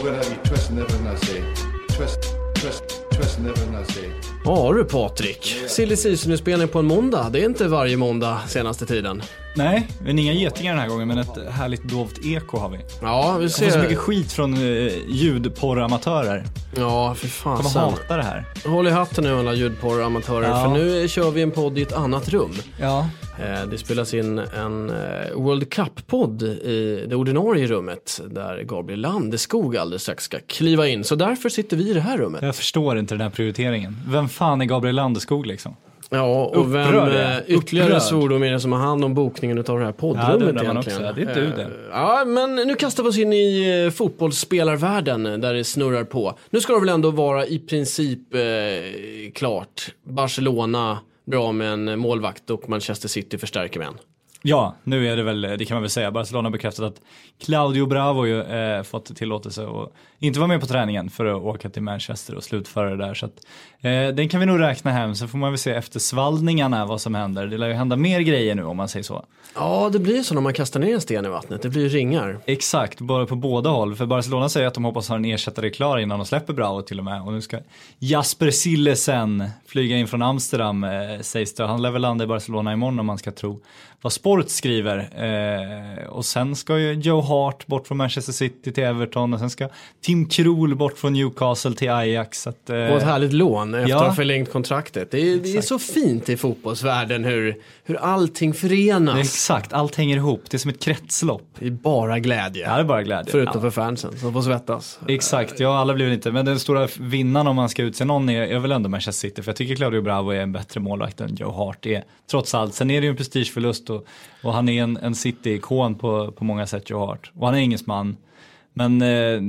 I'm gonna have you twisting everything I say. Twist, twist, say. Ja du Patrik, Silly Season-spelning på en måndag. Det är inte varje måndag senaste tiden. Nej, men inga getingar den här gången, men ett härligt dovt eko har vi. Ja, vi Jag får så mycket ser. skit från uh, ljudporramatörer. Ja, för Kommer fasen. hata det här. Håll i hatten nu alla ljudporramatörer, Ja. för nu kör vi en podd i ett annat rum. Ja. Eh, Det spelas in en eh, World Cup-podd i det ordinarie rummet där Gabriel Landeskog alldeles strax ska kliva in. Så därför sitter vi i det här rummet. Jag förstår inte den här prioriteringen. Vem fan är Gabriel Landeskog liksom? Ja, och vem Upprörd eh, ytterligare svordom är det som har hand om bokningen av det här Ja, poddrummet det undrar man egentligen? också. Det är du det. Eh, Ja, men nu kastar vi oss in i eh, fotbollsspelarvärlden där det snurrar på. Nu ska det väl ändå vara i princip eh, klart. Barcelona bra med en målvakt och Manchester City förstärker med en. Ja, nu är det väl, det kan man väl säga, Barcelona har bekräftat att Claudio Bravo ju eh, fått tillåtelse att inte vara med på träningen för att åka till Manchester och slutföra det där. Så att, eh, den kan vi nog räkna hem, så får man väl se efter svallningarna vad som händer. Det lär ju hända mer grejer nu om man säger så. Ja, det blir så när man kastar ner en sten i vattnet. Det blir ringar. Exakt, bara på båda håll. För Barcelona säger att de hoppas ha en ersättare klar innan de släpper Bravo till och med. Och nu ska Jasper Sillesen flyga in från Amsterdam eh, sägs det. Han lär väl landa i Barcelona imorgon om man ska tro vad Sport skriver. Eh, och sen ska ju Joe Hart bort från Manchester City till Everton och sen ska Tim Krul bort från Newcastle till Ajax. Att, eh, Och ett härligt lån efter att ha förlängt kontraktet. Det är, det är så fint i fotbollsvärlden hur, hur allting förenas. Exakt, allt hänger ihop. Det är som ett kretslopp. Det är bara glädje. Ja, det är bara glädje. Förutom Ja. för fansen som får svettas. Exakt, ja alla blir väl inte, men den stora vinnaren om man ska utse någon är, är väl ändå Manchester City, för jag tycker Claudio Bravo är en bättre målvakt än Joe Hart är, trots allt. Sen är det ju en prestigeförlust och, och han är en, en City-ikon på, på många sätt, Joe Hart. Och han är engelsman. Men eh,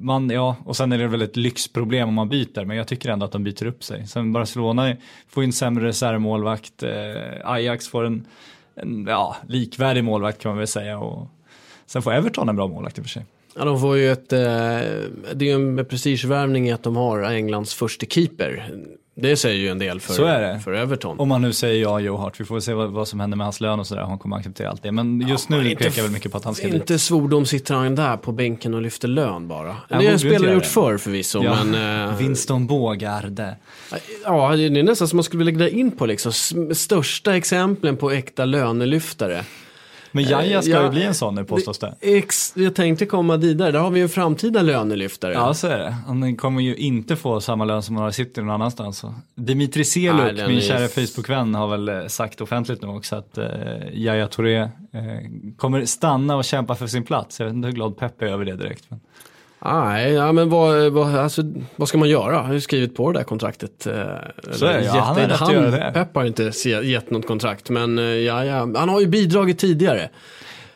man, ja, och sen är det väl ett lyxproblem om man byter, men jag tycker ändå att de byter upp sig. Sen Barcelona får ju en sämre reservmålvakt, eh, Ajax får en, en ja, likvärdig målvakt kan man väl säga. Och sen får Everton en bra målvakt i och för sig. Ja, de får ju ett, eh, det är ju en prestigevärvning i att de har Englands första keeper. Det säger ju en del för, Så är det. för Everton. Om man nu säger ja, Joe Hart, vi får se vad, vad som händer med hans lön och sådär, han kommer acceptera allt det. Men just men nu inte pekar väl mycket på att han ska. Inte svordom sitter han där på bänken och lyfter lön bara. Han det har inte spelare gjort förr förvisso, Ja, men... Eh, Winston Bågarde. ja, det är nästan som man skulle vilja lägga in på liksom, största exemplen på äkta lönelyftare. Men Jaja ska ja, ju bli en sån nu påstås det. Ex, jag tänkte komma dit där, har vi ju en framtida lönelyftare. Ja, så är det. Han kommer ju inte få samma lön som han har i City någon annanstans. Dimitri Nej, Seluk, den min är- kära Facebook-vän, har väl eh, sagt offentligt nu också att eh, Yahya Touré eh, kommer stanna och kämpa för sin plats. Jag vet inte hur glad Peppe är över det direkt. Men... Nej, ja, men vad, vad, alltså, vad ska man göra? Jag har ju skrivit på det där kontraktet. eh, Så är det, ja. Han det. Pep har inte gett något kontrakt, men eh, ja, ja, han har ju bidragit tidigare.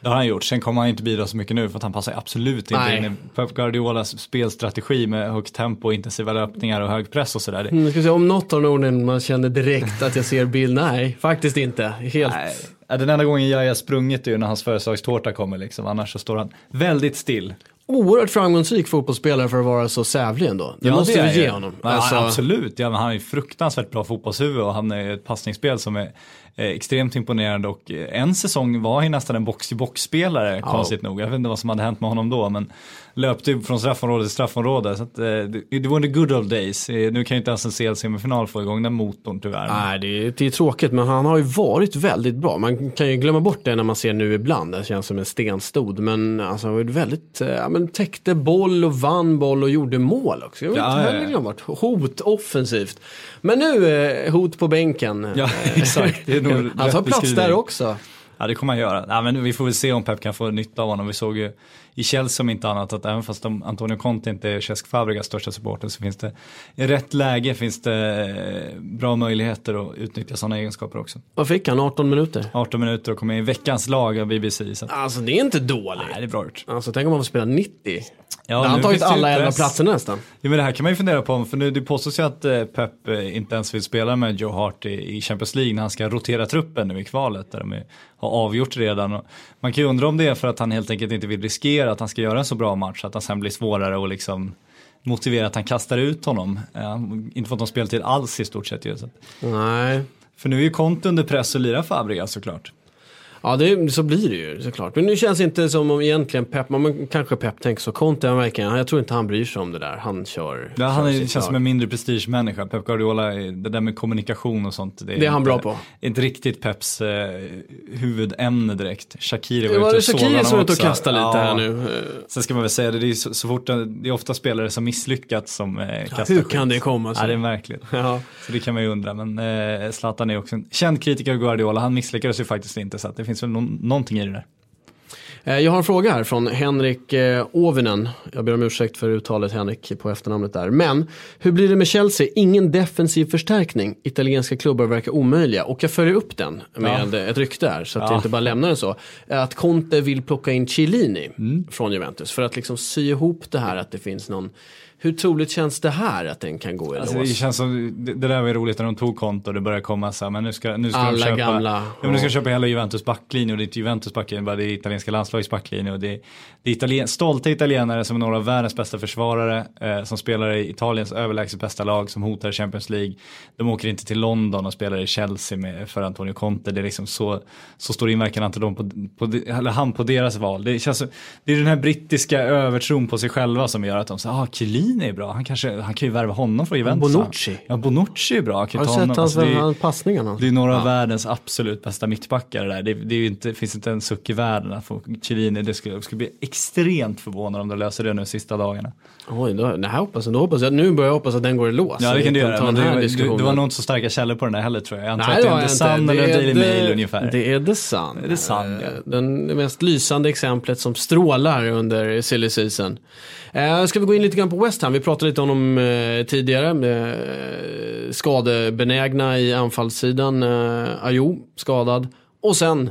Det har han gjort. Sen kommer han inte bidra så mycket nu för att han passar absolut inte Nej. in i Pep Guardiolas spelstrategi med högt tempo, intensiva löpningar och hög press och sådär. Mm, ska vi se, om något av de orden man känner direkt att jag ser bild, nej, faktiskt inte. Helt. Nej, den enda gången jag har sprungit är ju när hans födelsedagstårta kommer liksom. Annars så står han väldigt still. Oerhört framgångsrik fotbollsspelare för att vara så sävlig ändå. Det måste är vi ge ju. honom. Ja, Alltså, Absolut, ja, han är ju fruktansvärt bra fotbollshuvud och han är ett passningsspel som är extremt imponerande och eh, en säsong var han nästan en box-to-box-spelare, konstigt nog. Jag vet inte vad som hade hänt med honom då, men löpte ju från straffområde till straffområde. Så att, eh, det, det var the good old days. Eh, nu kan ju inte ens en CL-semifinal få igång den motorn tyvärr. Nej, det är, det är tråkigt, men han har ju varit väldigt bra. Man kan ju glömma bort det när man ser nu ibland. Det känns som en stenstod. Men alltså, han var ju väldigt, ja, men täckte boll och vann boll och gjorde mål också. Jag Ja, inte heller ja. Hot offensivt. Men nu, eh, hot på bänken. Ja, exakt. Det är nog han tar plats där också. Ja det kommer han göra. Ja, men vi får väl se om Pep kan få nytta av honom. Vi såg ju i Chelsea om inte annat att även fast de, Antonio Conte inte är Cesc Fabregas största supporter så finns det i rätt läge finns det eh, bra möjligheter att utnyttja sådana egenskaper också. Vad fick han? 18 minuter? 18 minuter och kommer i veckans lag av BBC. Så Alltså det är inte dåligt. nej, det är bra gjort. Alltså tänk om man får spela 90. Ja, har han nu tagit alla elva press. platser nästan. Ja, men det här kan man ju fundera på, för nu det påstås ju att eh, Pep eh, inte ens vill spela med Joe Hart i, i Champions League när han ska rotera truppen nu i kvalet där de är, har avgjort redan. Och man kan ju undra om det är för att han helt enkelt inte vill riskera att han ska göra en så bra match att han sen blir svårare att liksom motivera att han kastar ut honom. Eh, han inte fått någon speltid alls i stort sett ju. Nej. För nu är ju Conte under press och lirar Fabregas såklart. Ja, det, så blir det ju såklart. Men nu känns det inte som om egentligen Pep, men kanske Pep tänker så. Conte, han verkligen, jag tror inte han bryr sig om det där. Han kör. Ja, han är, känns som en mindre prestigemänniska. Pep Guardiola, är- det där med kommunikation och sånt. Det är han inte, bra på. Inte riktigt Peps eh, huvudämne direkt. Shakiri var Det var ute det och sågade Shakiri som är honom ute och kastar lite Ja. här nu. Eh, Sen ska man väl säga det, det är så, så fort det det är ofta spelare som misslyckats som eh, kastar Hur skit. kan det komma sig? Ja, det är märkligt. Ja. Så det kan man ju undra, men eh, Zlatan är också en känd kritiker av Guardiola. Han misslyckades ju faktiskt inte, så det finns väl någon, någonting i det där. Eh, Jag har en fråga här från Henrik eh, Ovinen. Jag ber om ursäkt för uttalet Henrik på efternamnet där. Men hur blir det med Chelsea? Ingen defensiv förstärkning. Italienska klubbar verkar omöjliga. Och jag följer upp den med ett rykte här. Så att jag Ja. inte bara lämnar den så. Att Conte vill plocka in Chiellini Mm. från Juventus. För att liksom sy ihop det här att det finns någon. Hur troligt känns det här att den kan gå i Alltså, det lås? känns som, det, det där var roligt när de tog konto och det började komma så här, men nu ska, nu ska Alla de köpa, gamla, ja, men nu ska de köpa hela Juventus backlinje och det är inte Juventus backlinje, bara det är italienska landslagets backlinje och det är, det är italien, stolta italienare som är några av världens bästa försvarare, eh, som spelar i Italiens överlägset bästa lag, som hotar Champions League. De åker inte till London och spelar i Chelsea med, för Antonio Conte, det är liksom så, så stor inverkan de på, på, eller han på deras val. Det, känns, det är den här brittiska övertron på sig själva som gör att de säger, ah, Chiellini är bra, han, kanske, han kan ju värva honom från Juventus. Bonucci. Ja, Bonucci är bra. Kan Har du sett honom. hans Alltså, det, är, det är några av världens absolut bästa mittbackar där. Det, det inte, finns inte en suck i världen att få Chiellini. Det skulle, skulle bli extremt förvånad om de löser det nu sista dagarna. Oj, då, nej, hoppas, då hoppas jag, nu börjar jag hoppas att den går i lås. Ja det kan du göra. Men här du, du, du har nog inte så starka källor på den där heller tror jag. Jag antar Nej, att det det är en The Sun eller Det är Daily Mail ungefär. Det är The Sun. Det är The Sun, ja. Eh, Den, det mest lysande exemplet som strålar under silly season. Eh, ska vi gå in lite grann på West Ham? Vi pratade lite om dem eh, tidigare. Eh, skadebenägna i anfallssidan. Eh, ah, skadad. Och sen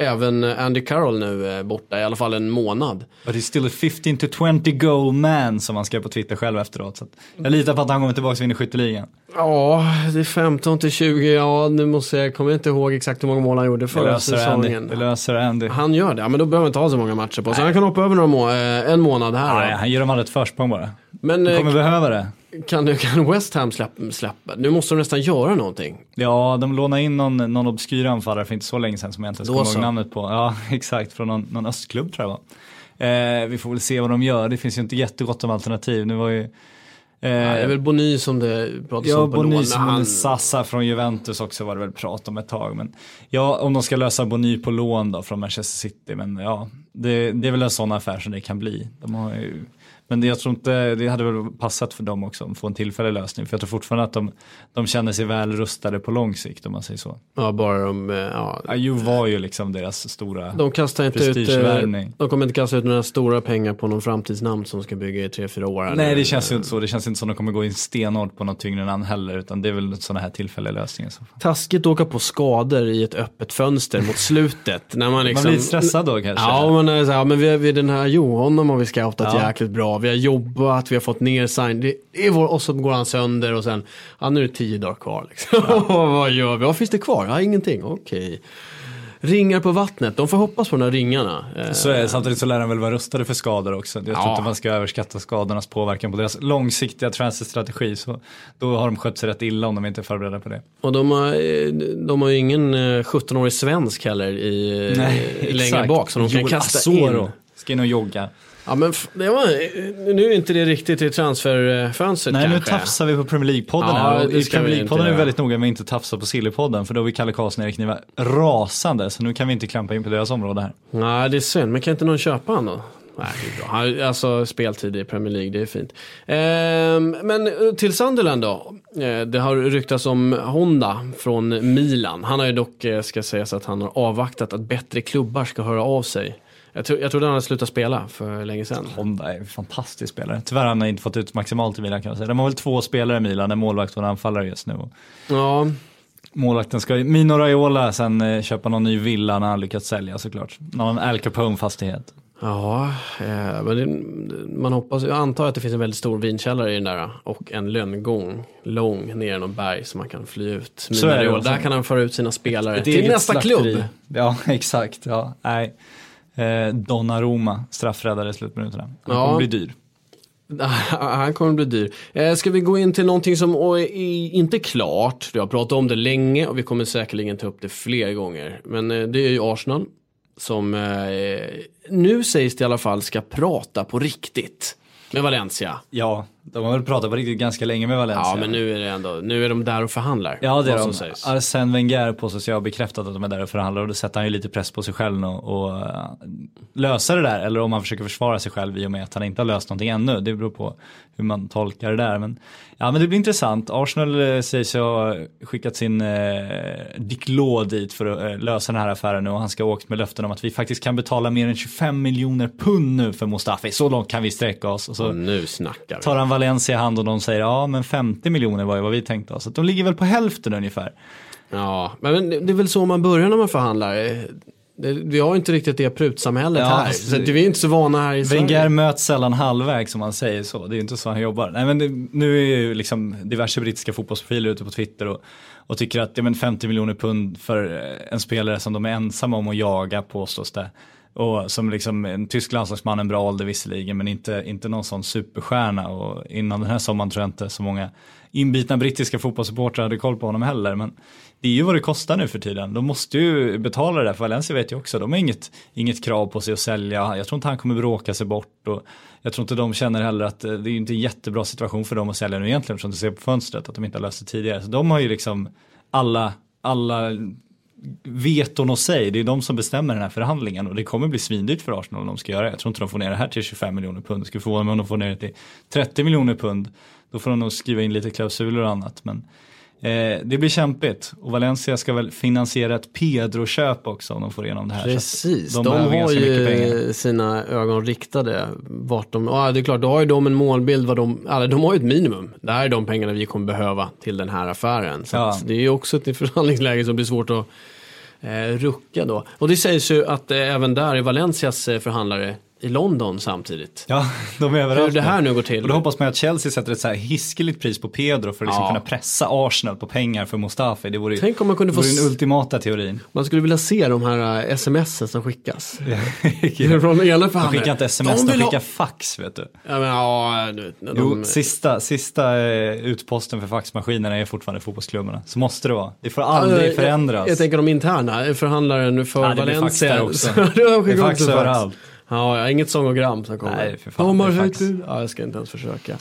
även Andy Carroll nu borta, i alla fall en månad. But he's still a 15 to 20 goal man som han skrev på Twitter själv efteråt. Så att jag litar på att han kommer tillbaka och vinner skytteligan. Ja, det är 15 till 20. Ja, nu måste jag, kommer jag inte ihåg exakt hur många mål han gjorde förra Andy. säsongen. Det löser Andy. Han gör det, ja, men då behöver han inte ha så många matcher på sig. Han kan hoppa över några må- eh, en månad här. Nej, då. han ger dem alla ett försprång bara. Men De eh, kommer behöva det. kan, kan West Ham släppa, släppa? Nu måste de nästan göra någonting. Ja, de lånade in någon, någon obskyr anfallare för inte så länge sedan som jag inte ens kommer ihåg namnet på. Ja, exakt, från någon, någon östklubb tror jag var. Eh, vi får väl se vad de gör, det finns ju inte jättegott om alternativ. Nu var ju... Eh, Ja, det är väl Bony som det pratas Ja, om på lån. Bony men som han- Sassa från Juventus också var det väl prat om ett tag. Men ja, om de ska lösa Bony på lån då från Manchester City. Men ja, det, det är väl en sån affär som det kan bli. De har ju, men det, jag tror inte, det hade väl passat för dem också att få en tillfällig lösning. För jag tror fortfarande att de, de känner sig väl rustade på lång sikt om man säger så. Ja, bara de... eh, Ja, Ayew var ju liksom deras stora... de kastar inte ut... eh. De kommer inte kasta ut några stora pengar på någon framtidsnamn som ska bygga i tre fyra år. Nej det känns ju inte så, det känns inte som de kommer gå in stenhårt på något tyngre namn heller utan det är väl sådana här tillfälliga lösningar. Taskigt att åka på skador i ett öppet fönster mot slutet. När man, liksom, Man blir stressad då kanske? Ja, man är så här, ja, men vi, vi den här Jo, honom har vi scoutat Ja. jäkligt bra. Vi har jobbat, vi har fått ner sign. Det, det är vår, och så går han sönder och sen, ja nu är det tio dagar kvar. Liksom. Vad gör vi? Vad finns det kvar? Ja, ingenting. Okej. Ringar på vattnet, de får hoppas på de här ringarna. Eh, Så är det. Samtidigt så lär de väl vara rustade för skador också. Jag tror Ja. inte man ska överskatta skadornas påverkan på deras långsiktiga transferstrategi. Så då har de skött sig rätt illa om de inte är förberedda på det. Och de har, eh, de har ju ingen eh, 17-årig svensk heller i, eh, längre bak som de kan Joel kasta Asoro in. Ska in och jogga. Ja, men det var, nu är inte det riktigt i transferfönstret Nej, nu kanske. tafsar vi på Premier League-podden Ja, här. Och I Premier League-podden är vi väldigt noga med att inte tafsa på Sillypodden. För då vi Kalle Karlsson och Erik Niva rasande. Så nu kan vi inte klampa in på deras område här. Nej, det är synd. Men kan inte någon köpa honom då? Nej, det är bra. Han- Alltså speltid i Premier League, det är fint. Ehm, men eh, till Sunderland då. Eh, det har ryktats om Honda från Milan. Han har ju dock, eh, ska sägas att han har avvaktat att bättre klubbar ska höra av sig. Jag, tro, jag trodde han hade slutat spela för länge sedan. Honda är en fantastisk spelare. Tyvärr har han inte fått ut maximalt i Milan kan man säga. De har väl två spelare i Milan, en målvakt och en anfallare just nu. Ja, Målvakten ska Mino Raiola sen eh, köpa någon ny villa när han lyckats sälja såklart. Någon Al Capone-fastighet. ja eh, men det, man hoppas, jag antar att det finns en väldigt stor vinkällare i den där och en lönngång lång ner i någon berg som man kan fly ut. Så är det. Där kan han föra ut sina spelare Ett till eget nästa slakteri. klubb. Ja, exakt. Ja, nej. Eh, Donnarumma, straffräddare i slutminuterna. Han Ja. kommer bli dyr. Han kommer bli dyr. Eh, Ska vi gå in till någonting som är inte klart. Vi har pratat om det länge och vi kommer säkerligen ta upp det fler gånger. Men eh, det är ju Arsenal som eh, nu sägs det i alla fall ska prata på riktigt med Valencia. Ja, de har väl pratat på riktigt ganska länge med Valencia. Ja, men nu är det ändå, nu är de där och förhandlar. Ja, det är de. sägs. Arsène Wenger på sig har bekräftat att de är där och förhandlar och då sätter han ju lite press på sig själv nu och uh, lösa det där. Eller om han försöker försvara sig själv i och med att han inte har löst någonting ännu. Det beror på hur man tolkar det där. Men, ja, men det blir intressant. Arsenal eh, sägs ha skickat sin eh, Dick Law dit för att eh, lösa den här affären nu och han ska ha åkt med löften om att vi faktiskt kan betala mer än 25 miljoner pund nu för Mustafi. Så långt kan vi sträcka oss. Och så Och nu snackar vi. tar han Valencia i hand och de säger ja men 50 miljoner var ju vad vi tänkte oss. Så de ligger väl på hälften ungefär. Ja, men det är väl så man börjar när man förhandlar. Vi har ju inte riktigt det prutsamhället Ja, här. alltså, Så vi är inte så vana här i Wenger Sverige. möts sällan halvvägs som man säger så. Det är inte så han jobbar. Nej, men det, nu är ju liksom diverse brittiska fotbollsprofiler ute på Twitter och, och tycker att ja, men 50 miljoner pund för en spelare som de är ensamma om att jaga påstås det. Och som liksom en tysk landslagsman, en bra ålder visserligen, men inte, inte någon sån superstjärna. Och innan den här sommaren tror jag inte så många inbitna brittiska fotbollssupportrar hade koll på honom heller. Men det är ju vad det kostar nu för tiden. De måste ju betala det där, för Valencia vet ju också, de har inget, inget krav på sig att sälja. Jag tror inte han kommer bråka sig bort. Och jag tror inte de känner heller att eh, det är ju inte en jättebra situation för dem att sälja nu egentligen, eftersom du ser på fönstret att de inte har löst det tidigare. Så de har ju liksom alla, alla veton och sig, det är de som bestämmer den här förhandlingen och det kommer bli svindyrt för Arsenal om de ska göra det. Jag tror inte de får ner det här till 25 miljoner pund, det skulle förvåna mig om de får ner det till 30 miljoner pund. Då får de nog skriva in lite klausuler och annat. Men eh, det blir kämpigt och Valencia ska väl finansiera ett Pedro-köp också om de får igenom det här. Precis, de, behöver har ju sina ögon riktade vart de, ja det är klart, då har ju de en målbild vad de, alltså, de har ju ett minimum. Det här är de pengarna vi kommer behöva till den här affären. Så Ja. det är ju också ett förhandlingsläge som blir svårt att eh, rucka då. Och det sägs ju att eh, även där är Valencias eh, förhandlare i London samtidigt. Ja, de är överallt Hur det här nu går till. Och då hoppas man att Chelsea sätter ett så här hiskeligt pris på Pedro för att liksom Ja. kunna pressa Arsenal på pengar för Mustafi. Det vore Tänk om man kunde få den ultimata teorin. Man skulle vilja se de här eh, sms som skickas. Från ena De skickar inte sms, de, ha- skickar fax vet du. Ja, men, ja, de, Jo, sista, sista eh, utposten för faxmaskinerna är fortfarande fotbollsklubbarna. Så måste det vara. Det får aldrig jag, förändras. Jag, jag tänker de interna, förhandlaren för Ja, det blir fax Valencia. där också. Det är fax överallt. Ja, jag har inget sångogram som kommer. Nej, för fan, De har det är sagt fax. det. Ja, jag ska inte ens försöka.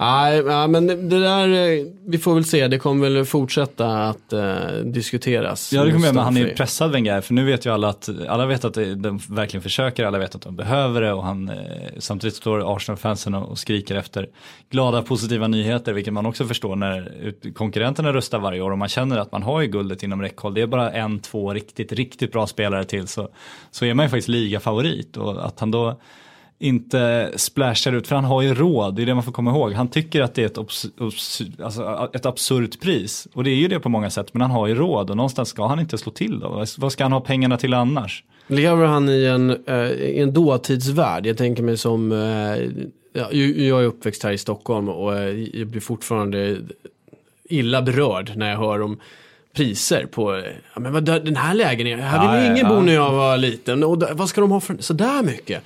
Nej, men det där, eh, vi får väl se. Det kommer väl fortsätta att eh, diskuteras. Ja det kommer jag, men han är ju pressad Wenger, för nu vet ju alla att, alla vet att de verkligen försöker, alla vet att de behöver det. Och han, eh, samtidigt står Arsenal-fansen och skriker efter glada positiva nyheter, vilket man också förstår när konkurrenterna röstar varje år. Och man känner att man har ju guldet inom räckhåll. Det är bara en, två riktigt, riktigt bra spelare till. Så, så är man ju faktiskt ligafavorit. Och att han då inte splashar ut, för han har ju råd, det är det man får komma ihåg. Han tycker att det är ett, obs, obs, alltså ett absurt pris och det är ju det på många sätt, men han har ju råd och någonstans ska han inte slå till då. Vad ska han ha pengarna till annars? Lever han i en, eh, en dåtidsvärld? Jag tänker mig som, eh, ja, ju- jag är uppväxt här i Stockholm och eh, jag blir fortfarande illa berörd när jag hör om priser på, ja, men vad, den här lägenheten, här ville ja, ingen bo ja. när jag var liten. Och vad ska de ha för, sådär mycket?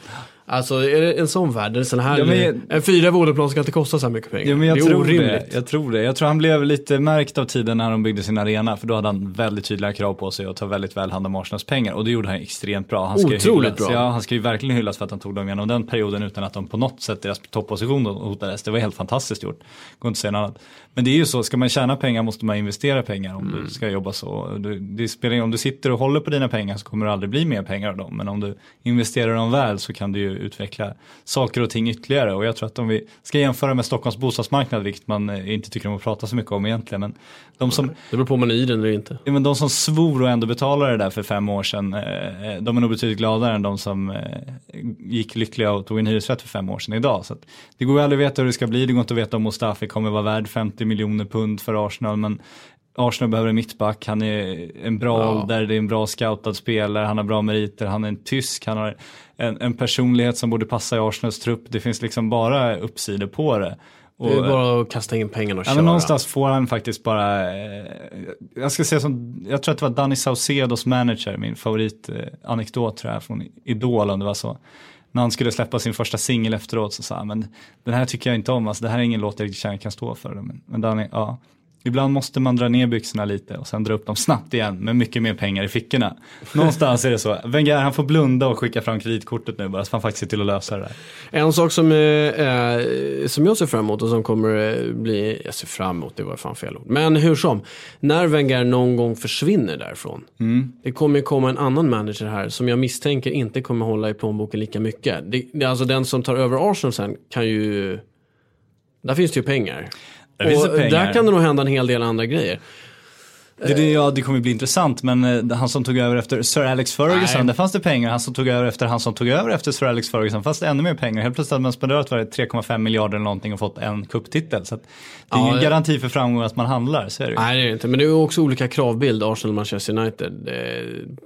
Alltså är det en sån värld, en sån här, Ja, men- en fyra våningsplan ska inte kosta så här mycket pengar. Ja, men jag det är tror orimligt. det. Jag tror det. Jag tror han blev lite märkt av tiden när de byggde sin arena, för då hade han väldigt tydliga krav på sig att ta väldigt väl hand om Arsenals pengar och det gjorde han extremt bra. Han ska Otroligt hyllas. bra. Ja, han ska ju verkligen hyllas för att han tog dem genom den perioden utan att de på något sätt, deras topposition hotades. Det var helt fantastiskt gjort. Går inte att säga något annat. Men det är ju så, ska man tjäna pengar måste man investera pengar om Mm. du ska jobba så. Du, det spelar, om du sitter och håller på dina pengar så kommer det aldrig bli mer pengar av dem. Men om du investerar dem väl så kan du ju utveckla saker och ting ytterligare. Och jag tror att om vi ska jämföra med Stockholms bostadsmarknad, vilket man eh, inte tycker om att prata så mycket om egentligen, men de som, Det beror på om man är i den eller inte. men de som svor och ändå betalade det där för fem år sedan, eh, de är nog betydligt gladare än de som eh, gick lyckliga och tog en hyresrätt för fem år sedan idag. Så det går ju aldrig att veta hur det ska bli, det går inte att veta om Mustafi kommer vara värd 50 miljoner pund för Arsenal, men Arsenal behöver en mittback, han är en bra Ja. ålder, det är en bra scoutad spelare, han har bra meriter, han är en tysk, han har en, en personlighet som borde passa i Arsenals trupp. Det finns liksom bara uppsidor på det. Och, Det är bara att kasta in pengarna och Ja, köra. men någonstans får han faktiskt bara, eh, jag ska säga som, jag tror att det var Danny Saucedos manager, min favoritanekdot tror jag från Idol om det var så. När han skulle släppa sin första singel efteråt så sa han, men den här tycker jag inte om, alltså det här är ingen låt jag riktigt kan stå för. Men, men Danny, ja. Ibland måste man dra ner byxorna lite och sen dra upp dem snabbt igen med mycket mer pengar i fickorna. Någonstans är det så. Wenger han får blunda och skicka fram kreditkortet nu bara så han faktiskt se till att lösa det där. En sak som, eh, eh, som jag ser fram emot och som kommer eh, bli, jag ser fram emot, det var fan fel ord. Men hur som, när Wenger någon gång försvinner därifrån. Det kommer komma en annan manager här som jag misstänker inte kommer hålla i plånboken lika mycket. Det, alltså den som tar över Arsenal sen kan ju, där finns det ju pengar. Och där kan det nog hända en hel del andra grejer. Det, det, ja, det kommer bli intressant, men eh, han som tog över efter Sir Alex Ferguson, Nej. där fanns det pengar. Han som tog över efter han som tog över efter Sir Alex Ferguson, fanns det ännu mer pengar. Helt plötsligt hade man spenderat var det 3,5 miljarder eller någonting och fått en kupptitel. Så att det är Ja, ingen det- garanti för framgång att man handlar, så är det ju. Nej det är det inte, men det är också olika kravbild Arsenal och Manchester United.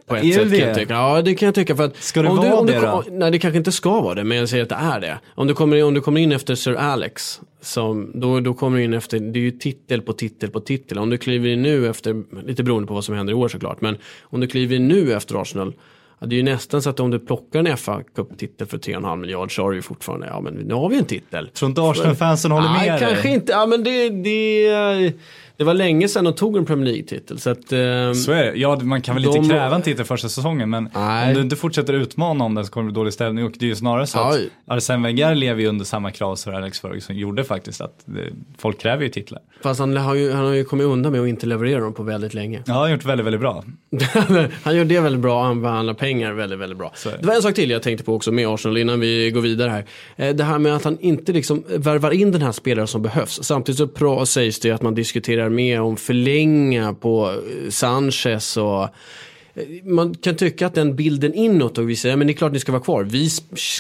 På ett Är sätt det? kan jag tycka. Ja det kan jag tycka. För att Ska det om vara om det du, då? Nej det kanske inte ska vara det, men jag säger att det är det. Om du kommer, om du kommer in efter Sir Alex, som, då, då kommer du in efter, det är ju titel på titel på titel. Om du kliver in nu efter, lite beroende på vad som händer i år såklart, men om du kliver in nu efter Arsenal, Ja, det är ju nästan så att om du plockar en fa Cup-titel för 3,5 miljard så har du ju fortfarande, ja men nu har vi en titel. Tror inte Arsenal-fansen håller Nej, med kanske dig? inte. Ja, men det, det, det var länge sedan de tog en Premier League-titel. Så att, ehm, Så är det. Ja, man kan väl De- inte kräva en titel första säsongen, men Nej. om du inte fortsätter utmana om den så kommer det bli dålig ställning. Och det är ju snarare så att Ja. Arsene Wenger lever ju under samma krav som Alex Ferguson gjorde faktiskt. Att det, folk kräver ju titlar. Fast han har, ju, han har ju kommit undan med att inte leverera dem på väldigt länge. Ja, han har gjort väldigt, väldigt bra. han gör det väldigt bra, han behandlar pengar väldigt, väldigt bra. Det. Det var en sak till jag tänkte på också med Arsenal innan vi går vidare här. Eh, Det här med att han inte liksom värvar in den här spelaren som behövs. Samtidigt så sägs det att man diskuterar mer om förlänga på eh, Sanchez och eh, man kan tycka att den bilden inåt och vi säger, men det är klart ni ska vara kvar. Vi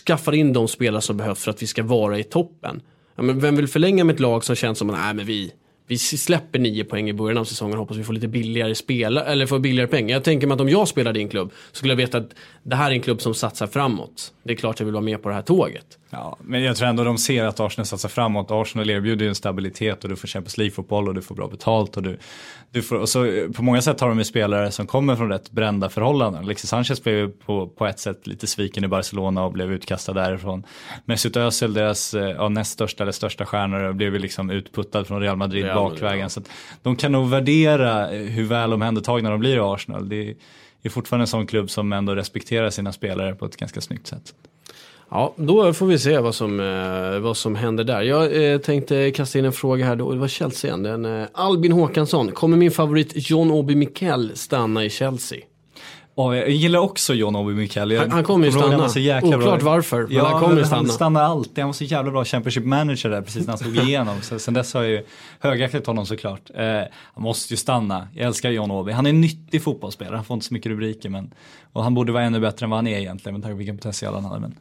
skaffar in de spelare som behövs för att vi ska vara i toppen. Ja, men vem vill förlänga med ett lag som känns som att, nej men vi, vi släpper nio poäng i början av säsongen och hoppas vi får lite billigare spela, eller får billigare pengar. Jag tänker mig att om jag spelar i klubb så skulle jag veta att det här är en klubb som satsar framåt. Det är klart jag vill vara med på det här tåget. Ja, men jag tror ändå de ser att Arsenal satsar framåt. Arsenal erbjuder ju en stabilitet och du får Champions League-fotboll och du får bra betalt. Och du, du får, och så, eh, på många sätt har de ju spelare som kommer från rätt brända förhållanden. Alexis Sanchez blev ju på, på ett sätt lite sviken i Barcelona och blev utkastad därifrån. Mesut Özil, deras eh, ja, näst största eller största stjärnor, blev ju liksom utputtad från Real Madrid Real Madrid, bakvägen. ja. Så de kan nog värdera eh, hur väl omhändertagna de blir i Arsenal. Det är, är fortfarande en sån klubb som ändå respekterar sina spelare på ett ganska snyggt sätt. Ja, då får vi se vad som, eh, vad som händer där. Jag eh, tänkte kasta in en fråga här då. Det var Chelsea igen. Den, eh, Albin Håkansson. Kommer min favorit John Obi Mikel stanna i Chelsea? Ja, jag gillar också John Obi Mikel. Han- han kommer ju stanna. Oklart bra. varför, men ja, han kommer ju stanna. Han stannar alltid. Han var så jävla bra Championship manager där precis när han slog igenom. Så, sen dess har jag ju högaktat honom såklart. Eh, han måste ju stanna. Jag älskar John Obi. Han är en nyttig fotbollsspelare. Han får inte så mycket rubriker. Men, och han borde vara ännu bättre än vad han är egentligen med tanke på vilken potential han hade. Men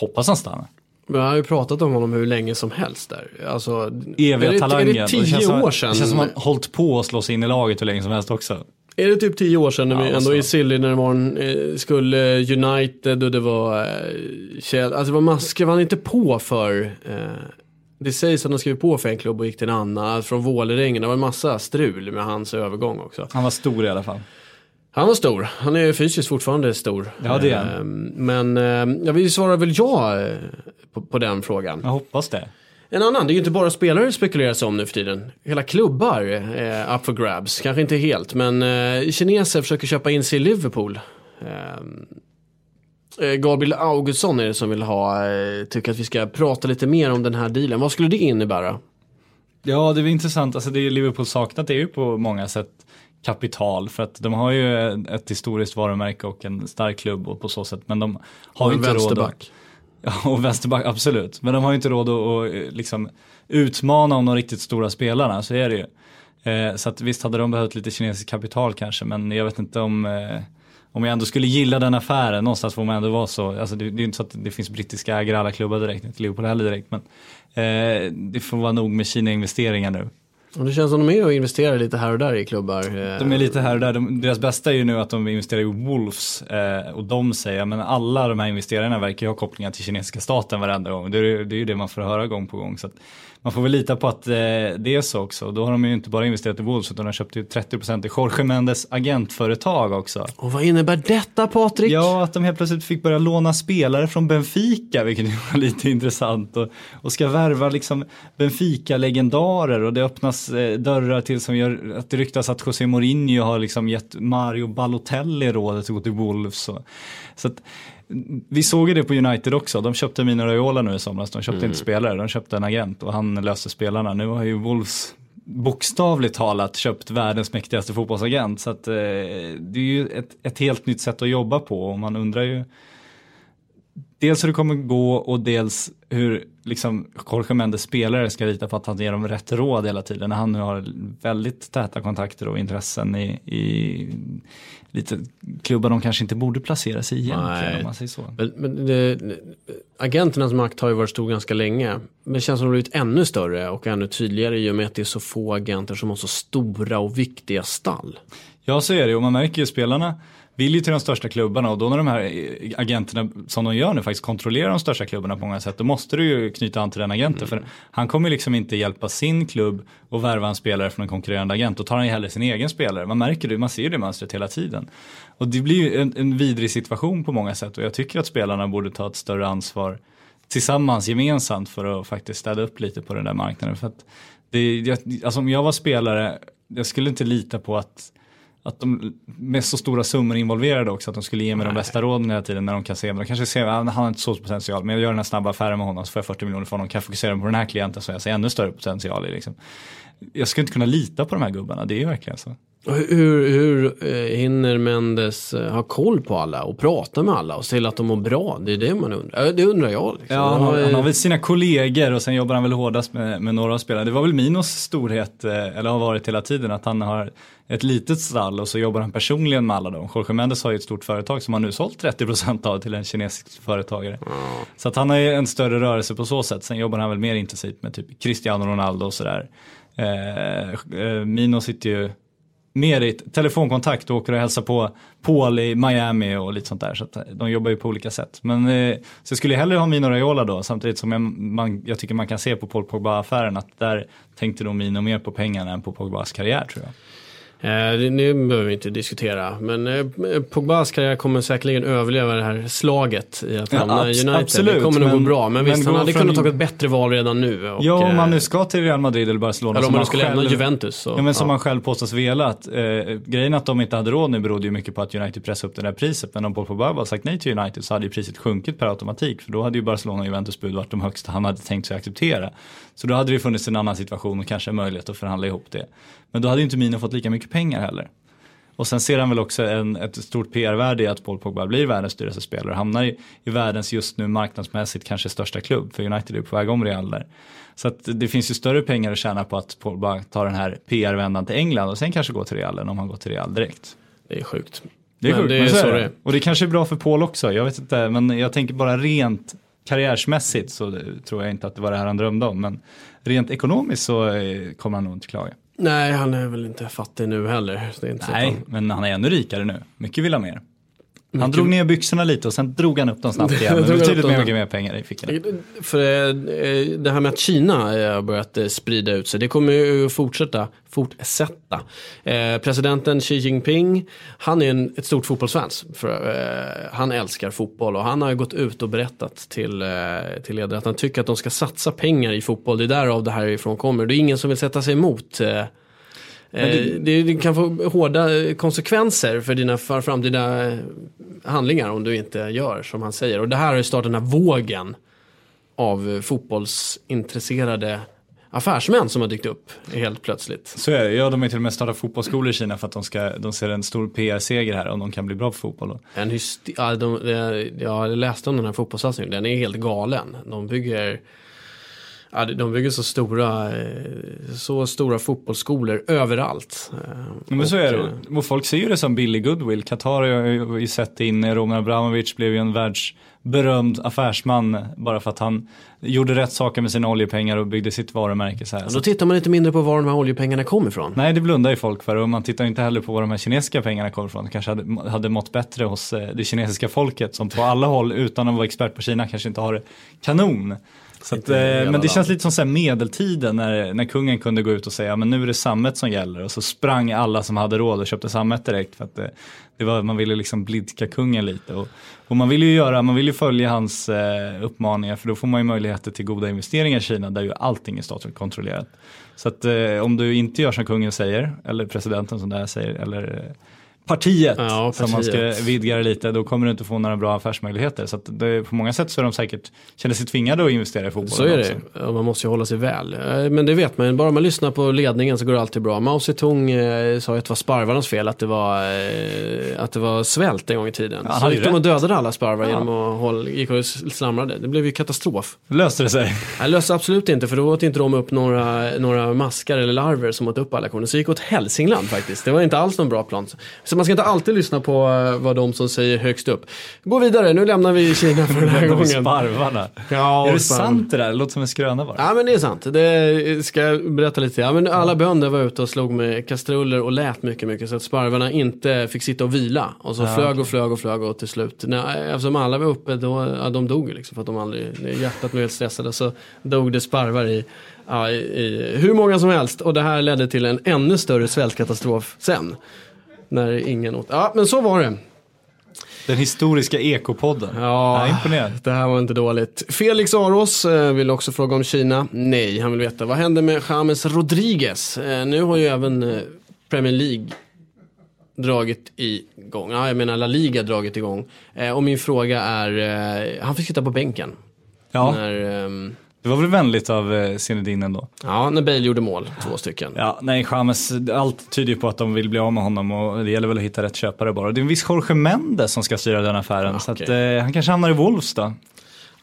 hoppas han stannar. Men jag har ju pratat om honom hur länge som helst där. Alltså, Eviga är det, talangen. Är det tio känns som, år sedan? Det känns som han hållit på att slå sig in i laget hur länge som helst också. Är det typ tio år sedan när vi Ja, ändå så. i Silly när det var en, eh, skulle United och det var eh, Chelsea, alltså det var massor, skrev han inte på för eh, det sägs att han skrev på för en klubb och gick till en annan, från Vålerengen. Det var en massa strul med hans övergång också. Han var stor i alla fall. Han var stor, han är fysiskt fortfarande stor. Ja, det är han. Eh, Men eh, jag vill svara väl ja eh, på, på den frågan. Jag hoppas det. En annan, det är ju inte bara spelare det spekuleras om nu för tiden. Hela klubbar är up for grabs. Kanske inte helt, men eh, kineser försöker köpa in sig i Liverpool. Eh, eh, Gabriel Augustsson är det som vill ha, eh, tycker att vi ska prata lite mer om den här dealen. Vad skulle det innebära? Ja, det är intressant. Alltså det Liverpool saknat är ju på många sätt kapital för att de har ju ett historiskt varumärke och en stark klubb och på så sätt men de har Och ju inte råd. Ja, och vänsterback, absolut. Men de har ju inte råd att, att liksom, utmana om de riktigt stora spelarna, så är det ju. Eh, så att visst hade de behövt lite kinesiskt kapital kanske, men jag vet inte om eh, om jag ändå skulle gilla den affären, någonstans får man ändå vara så. Alltså det, det är inte så att det finns brittiska ägare alla klubbar direkt, inte Liverpool heller direkt. Men eh, det får vara nog med Kina-investeringar nu. Och det känns som de är och investerar lite här och där i klubbar. Eh. De är lite här och där. De, deras bästa är ju nu att de investerar i Wolves eh, och de säger, men alla de här investerarna verkar ju ha kopplingar till kinesiska staten varenda gång. Det är, det är ju det man får höra gång på gång. Så att man får väl lita på att eh, det är så också. Då har de ju inte bara investerat i Wolves utan de har köpt ju 30% i Jorge Mendes agentföretag också. Och vad innebär detta Patrik? Ja, att de helt plötsligt fick börja låna spelare från Benfica, vilket var lite intressant. Och, och ska värva liksom Benfica-legendarer och det öppnas eh, dörrar till som gör att det ryktas att José Mourinho har liksom gett Mario Balotelli rådet att gå till Wolves. Och, så att, vi såg ju det på United också, de köpte Mino Raiola nu i somras, de köpte inte spelare, de köpte en agent och han löste spelarna. Nu har ju Wolves bokstavligt talat köpt världens mäktigaste fotbollsagent. Så att, eh, det är ju ett, ett helt nytt sätt att jobba på och man undrar ju dels hur det kommer gå och dels hur liksom Jorge Mendes spelare ska lita på att han ger dem rätt råd hela tiden. När han nu har väldigt täta kontakter och intressen i, i lite klubbar de kanske inte borde placera sig i egentligen om man säger så. Men, men det, agenternas makt har ju varit stor ganska länge. Men det känns som de har blivit ännu större och ännu tydligare i och med att det är så få agenter som har så stora och viktiga stall. Ja så är det och man märker ju spelarna vill ju till de största klubbarna och då när de här agenterna som de gör nu faktiskt kontrollerar de största klubbarna på många sätt då måste du ju knyta an till den agenten för han kommer ju liksom inte hjälpa sin klubb och värva en spelare från en konkurrerande agent då tar han ju hellre sin egen spelare. Man märker det, man ser det mönstret hela tiden. Och det blir ju en, en vidrig situation på många sätt och jag tycker att spelarna borde ta ett större ansvar tillsammans gemensamt för att faktiskt städa upp lite på den där marknaden. För att det, jag, alltså om jag var spelare, jag skulle inte lita på att att de med så stora summor involverade också, att de skulle ge mig de bästa råden hela tiden när de kan se, de kanske ser, han har inte så stor potential, men jag gör den här snabba affären med honom så får jag 40 miljoner för honom, kan jag fokusera på den här klienten så jag ser ännu större potential i liksom. Jag skulle inte kunna lita på de här gubbarna, det är ju verkligen så. Hur, hur eh, hinner Mendes eh, ha koll på alla och prata med alla och se till att de mår bra? Det är det man undrar. Det undrar jag. Liksom. Ja, han har, han har väl sina kollegor och sen jobbar han väl hårdast med, med några spelare. Det var väl Minos storhet, eh, eller har varit hela tiden, att han har ett litet stall och så jobbar han personligen med alla dem. Jorge Mendes har ju ett stort företag som han nu sålt 30% av till en kinesisk företagare. Så att han har ju en större rörelse på så sätt. Sen jobbar han väl mer intensivt med typ Cristiano Ronaldo och sådär. Eh, eh, Mino sitter ju mer i telefonkontakt och åker och hälsar på Paul i Miami och lite sånt där. Så att eh, de jobbar ju på olika sätt. Men eh, så jag skulle hellre ha Mino Raiola då, samtidigt som jag, man, jag tycker man kan se på Paul Pogba-affären att där tänkte nog Mino mer på pengarna än på Pogbas karriär tror jag. Eh, Nu behöver vi inte diskutera, men eh, Pogbas karriär kommer säkerligen överleva det här slaget i att Ja, hamna i abs- United. absolut, det kommer nog gå bra, men, men visst, han hade från- kunnat ta ett bättre val redan nu. Och, Ja, om man eh, nu ska till Real Madrid eller Barcelona eller om man skulle lämna själv Juventus. Så, Ja men som ja. man själv påstås velat. Eh, grejen att de inte hade råd nu berodde ju mycket på att United pressade upp det där priset. Men om Paul Pogba hade sagt nej till United så hade ju priset sjunkit per automatik. För då hade ju Barcelona och Juventus bud varit de högsta han hade tänkt sig acceptera. Så då hade det funnits en annan situation och kanske en möjlighet att förhandla ihop det. Men då hade inte Mino fått lika mycket pengar heller. Och sen ser han väl också en, ett stort PR-värde i att Paul Pogba blir världens dyraste spelare och hamnar i, i världens just nu marknadsmässigt kanske största klubb. För United är på väg om Real där. Så att det finns ju större pengar att tjäna på att Pogba tar den här PR-vändan till England och sen kanske går till Real än om han går till Real direkt. Det är sjukt. Det är Men sjukt, det är men så är det. Och det kanske är bra för Paul också, jag vet inte, men jag tänker bara rent karriärsmässigt så tror jag inte att det var det här han drömde om. Men rent ekonomiskt så eh, kommer han nog inte klaga. Nej, han är väl inte fattig nu heller. Nej, han... men han är ännu rikare nu. Mycket vill ha mer. Han drog ner byxorna lite och sen drog han upp dem snabbt igen. Men betydligt mer, mycket mer pengar i fickorna. För eh, det här med att Kina eh, har börjat eh, sprida ut sig, det kommer ju att fortsätta, fortsätta. Eh, presidenten Xi Jinping, han är en, ett stort fotbollsfans. För, eh, han älskar fotboll och han har ju gått ut och berättat till, eh, till ledare att han tycker att de ska satsa pengar i fotboll. Det är därav det här ifrån kommer. Det är ingen som vill sätta sig emot eh, det... Det, det kan få hårda eh, konsekvenser för dina för framtida eh, handlingar om du inte gör som han säger. Och det här har ju startat den här vågen av eh, fotbollsintresserade affärsmän som har dykt upp helt plötsligt. Så är det, ja de har till och med startat fotbollsskolor i Kina för att de, ska, de ser en stor PR-seger här om de kan bli bra på fotboll. Då. En hyst- ja, de, jag läste om den här fotbollssatsningen, den är helt galen. De bygger, ja, de bygger så stora, eh, så stora fotbollsskolor överallt. Eh, Men så och, är eh, det. Och folk ser ju det som billig goodwill. Qatar har ju sett in, Roman Abramovic blev ju en världsberömd affärsman bara för att han gjorde rätt saker med sina oljepengar och byggde sitt varumärke så här. Ja, Så Då tittar man lite mindre på var de här oljepengarna kommer ifrån. Nej, det blundar ju folk för och man tittar inte heller på var de här kinesiska pengarna kommer ifrån. Det kanske hade, hade mått bättre hos eh, det kinesiska folket som på alla håll utan att vara expert på Kina kanske inte har det kanon. Så att, eh, men det känns landet. lite som så medeltiden när, när kungen kunde gå ut och säga men nu är det sammet som gäller och så sprang alla som hade råd och köpte sammet direkt för att det, det var, man ville liksom blidka kungen lite. Och, och man vill ju göra, man vill ju följa hans eh, uppmaningar för då får man ju möjligheter till goda investeringar i Kina där ju allting är statligt kontrollerat. Så att eh, om du inte gör som kungen säger, eller presidenten som det här säger, eller eh, partiet, Ja, som man ska partiet. vidga det lite, då kommer du inte få några bra affärsmöjligheter. Så det, på många sätt så är de säkert, känner sig tvingade att investera i fotboll. Så är också. det, och man måste ju hålla sig väl. Eh, Men det vet man, bara man lyssnar på ledningen så går det alltid bra. Mao Zedong eh, sa ju att det var sparvarnas fel, att det var, eh, att det var svält en gång i tiden. Ja, så gick de och dödade alla sparvar Ja. genom att hålla, gick och slamrade. Det blev ju katastrof. Löste det sig. Det löste absolut inte, för då åt inte de upp några, några maskar eller larver som åt upp alla korn. Så gick åt Hälsingland faktiskt. Det var inte alls någon bra plan. Så man ska inte alltid lyssna på eh, vad de som säger högst upp. Gå vidare, nu lämnar vi Kina för den här De gången. sparvarna. Ja, är det sparv. sant det där? Det låter som en skröna bara. Ja men det är sant, det ska jag berätta lite. Ja, men alla bönder var ute och slog med kastruller och lät mycket mycket så att sparvarna inte fick sitta och vila. Och så flög och flög och flög och till slut, när, eftersom alla var uppe då, ja, de dog liksom för att de aldrig, hjärtat blev helt stressade så dog det sparvar i, ja, i, i hur många som helst. Och det här ledde till en ännu större svältkatastrof sen. När ingen åt, ja men så var det. Den historiska ekopodden. Ja, imponerad. det här var inte dåligt. Felix Aros eh, vill också fråga om Kina. Nej, han vill veta vad hände med James Rodriguez? Eh, nu har ju även eh, Premier League dragit igång. Ja, jag menar La Liga dragit igång. Och min fråga är, han fick sitta på bänken. Ja, När, ehm, det var väl vänligt av eh, Zinedine ändå. ja, när Bale gjorde mål, två stycken. Ja, nej, James, allt tyder ju på att de vill bli av med honom och det gäller väl att hitta rätt köpare bara. Det är en viss Jorge Mendes som ska styra den affären, Ah, så att, eh, han kanske hamnar i Wolves då.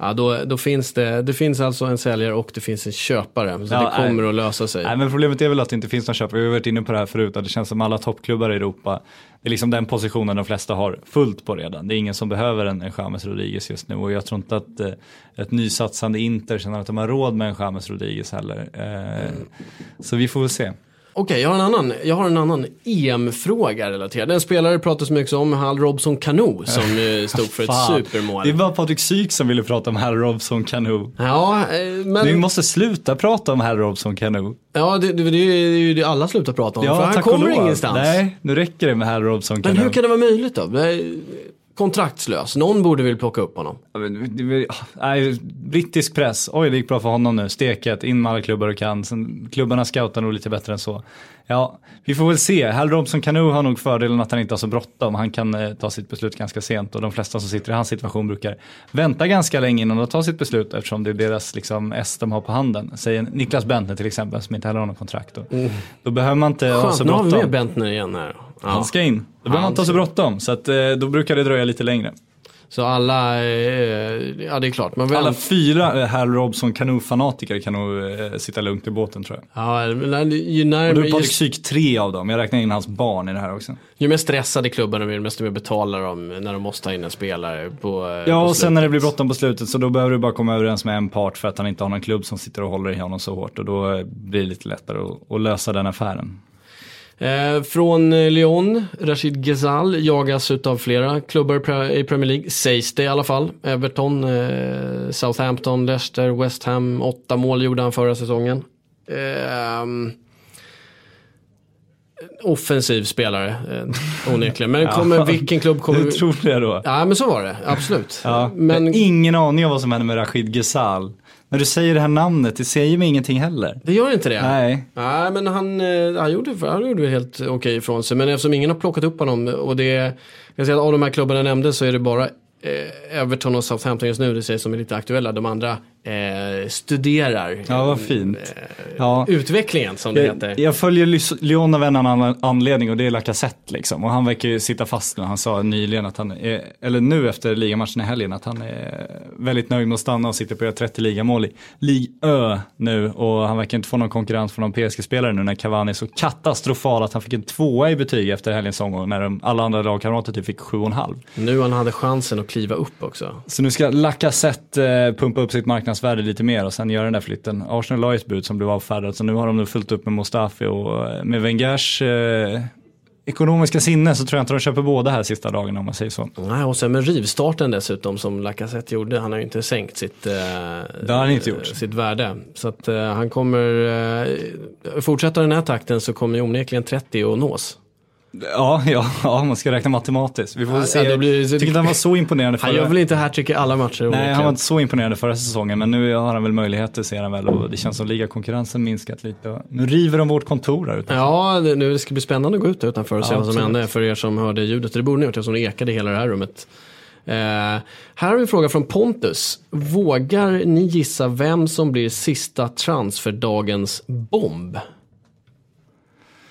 Ja, då, då finns det, det finns alltså en säljare och det finns en köpare. Så Ja, det kommer nej. att lösa sig. Nej, men problemet är väl att det inte finns någon köpare. Vi har varit inne på det här förut, att det känns som alla toppklubbar i Europa, det är liksom den positionen de flesta har fullt på redan. Det är ingen som behöver en, en James Rodriguez just nu och jag tror inte att eh, ett nysatsande Inter känner att de har råd med en James Rodriguez heller. Eh, Så vi får väl se. Okej, jag har en annan, jag har en annan EM-fråga relaterad. En spelare pratas mycket om, Hal Robson Cano, som stod för ett supermål. Det bara Patrik Syk som ville prata om Hal Robson Cano. Ja, eh, men... Vi måste sluta prata om Hal Robson Cano. Ja, det, det, det är ju det alla slutar prata om. för han kommer ingenstans. Nej, nu räcker det med Hal Robson Cano. Men hur kan det vara möjligt då? Kontraktslös. Någon borde väl plocka upp honom. Ja, men Nej, brittisk press, oj det gick bra för honom nu, steket, in med alla klubbar du kan. Sen, klubbarna scoutar nog lite bättre än så. Ja, vi får väl se. Hal Robson Cano har nog fördelen att han inte har så bråttom. Han kan eh, ta sitt beslut ganska sent och de flesta som sitter i hans situation brukar vänta ganska länge innan de tar sitt beslut eftersom det är deras liksom, S de har på handen. Säger Niklas Bentner till exempel som inte heller har något kontrakt. Då, då behöver man inte ha Skönt, så nu har vi bråttom. med Bentner igen här. Ja. Han ska in. Då behöver man inte ha så bråttom. Så att, eh, då brukar det dröja lite längre. Så alla, eh, ja det är klart. Man Alla fyra eh, Hal Robson Cano-fanatiker kan nog eh, sitta lugnt i båten tror jag. Ja, ju, närmare, då är ju, Patrik Syk tre av dem. Jag räknar in hans barn i det här också. ju mer stressade klubbarna blir, desto mer betalar de när de måste ta in en spelare på eh, Ja, på och sen när det blir bråttom på slutet så då behöver du bara komma överens med en part för att han inte har någon klubb som sitter och håller i honom så hårt. Och då eh, blir det lite lättare att, att lösa den affären. Eh, från eh, Lyon, Rashid Ghezal jagas utav flera klubbar i Pre- i Premier League, sägs det i alla fall. Everton, eh, Southampton, Leicester, West Ham, åtta mål gjorde han förra säsongen. Eh, offensiv spelare, eh, onekligen. Men kommer, vilken klubb kommer... Hur tror du det då? Ja men så var det, absolut. Ja, men ingen aning om vad som händer med Rashid Ghezal. När du säger det här namnet, det säger mig ingenting heller. det gör inte det. Nej. Nej, men han, eh, han, gjorde, han gjorde helt okej ifrån sig. Men eftersom ingen har plockat upp honom och det jag säger att av de här klubbarna jag nämnde så är det bara eh, Everton och Southampton just nu, det sägs som är lite aktuella. De andra eh, studerar Ja, vad fint. Ja. utvecklingen som det Jag, heter. jag följer Lyon av en annan anledning och det är Lacazette liksom. Och han verkar ju sitta fast nu. Han sa nyligen att han är, eller nu efter ligamatchen i helgen, att han är väldigt nöjd med att stanna och sitter på att göra 30 ligamål i Ligue Ö nu. Och han verkar inte få någon konkurrens från någon PSG-spelare nu när Cavani är så katastrofal att han fick en tvåa i betyg efter helgens omgång när de, alla andra lagkamrater typ fick sju och en halv. Nu han hade chansen att kliva upp också. Så nu ska Lacazette eh, pumpa upp sitt marknadsvärde lite mer och sen göra den där flytten. Arsenal la ett bud som blev avfärdat så nu har de nu fullt upp med Mustafi och eh, med Wengers eh, ekonomiska sinne så tror jag inte de köper båda här sista dagarna om man säger så. Nej, och sen med rivstarten dessutom som Lacazette gjorde. Han har ju inte sänkt sitt, eh, har han inte gjort. sitt värde. Så att eh, han kommer, eh, fortsätta den här takten så kommer ju onekligen 30 att nås. Ja, ja, ja, man ska räkna matematiskt. Vi får Ja, se. det blir- tycker inte han var så imponerande Han gör förra väl inte hattrick i alla matcher Nej, onekligen. han var inte så imponerande förra säsongen, men nu har han väl möjligheter ser han väl och det känns som ligakonkurrensen minskat lite. Nu river de vårt kontor här ute. Ja, det, nu det ska bli spännande att gå ut utanför och se Ja, vad som absolut. hände för er som hörde ljudet. Det borde ni ha gjort eftersom det ekade i hela det här rummet. Eh, här har vi en fråga från Pontus. Vågar ni gissa vem som blir sista transferdagens bomb?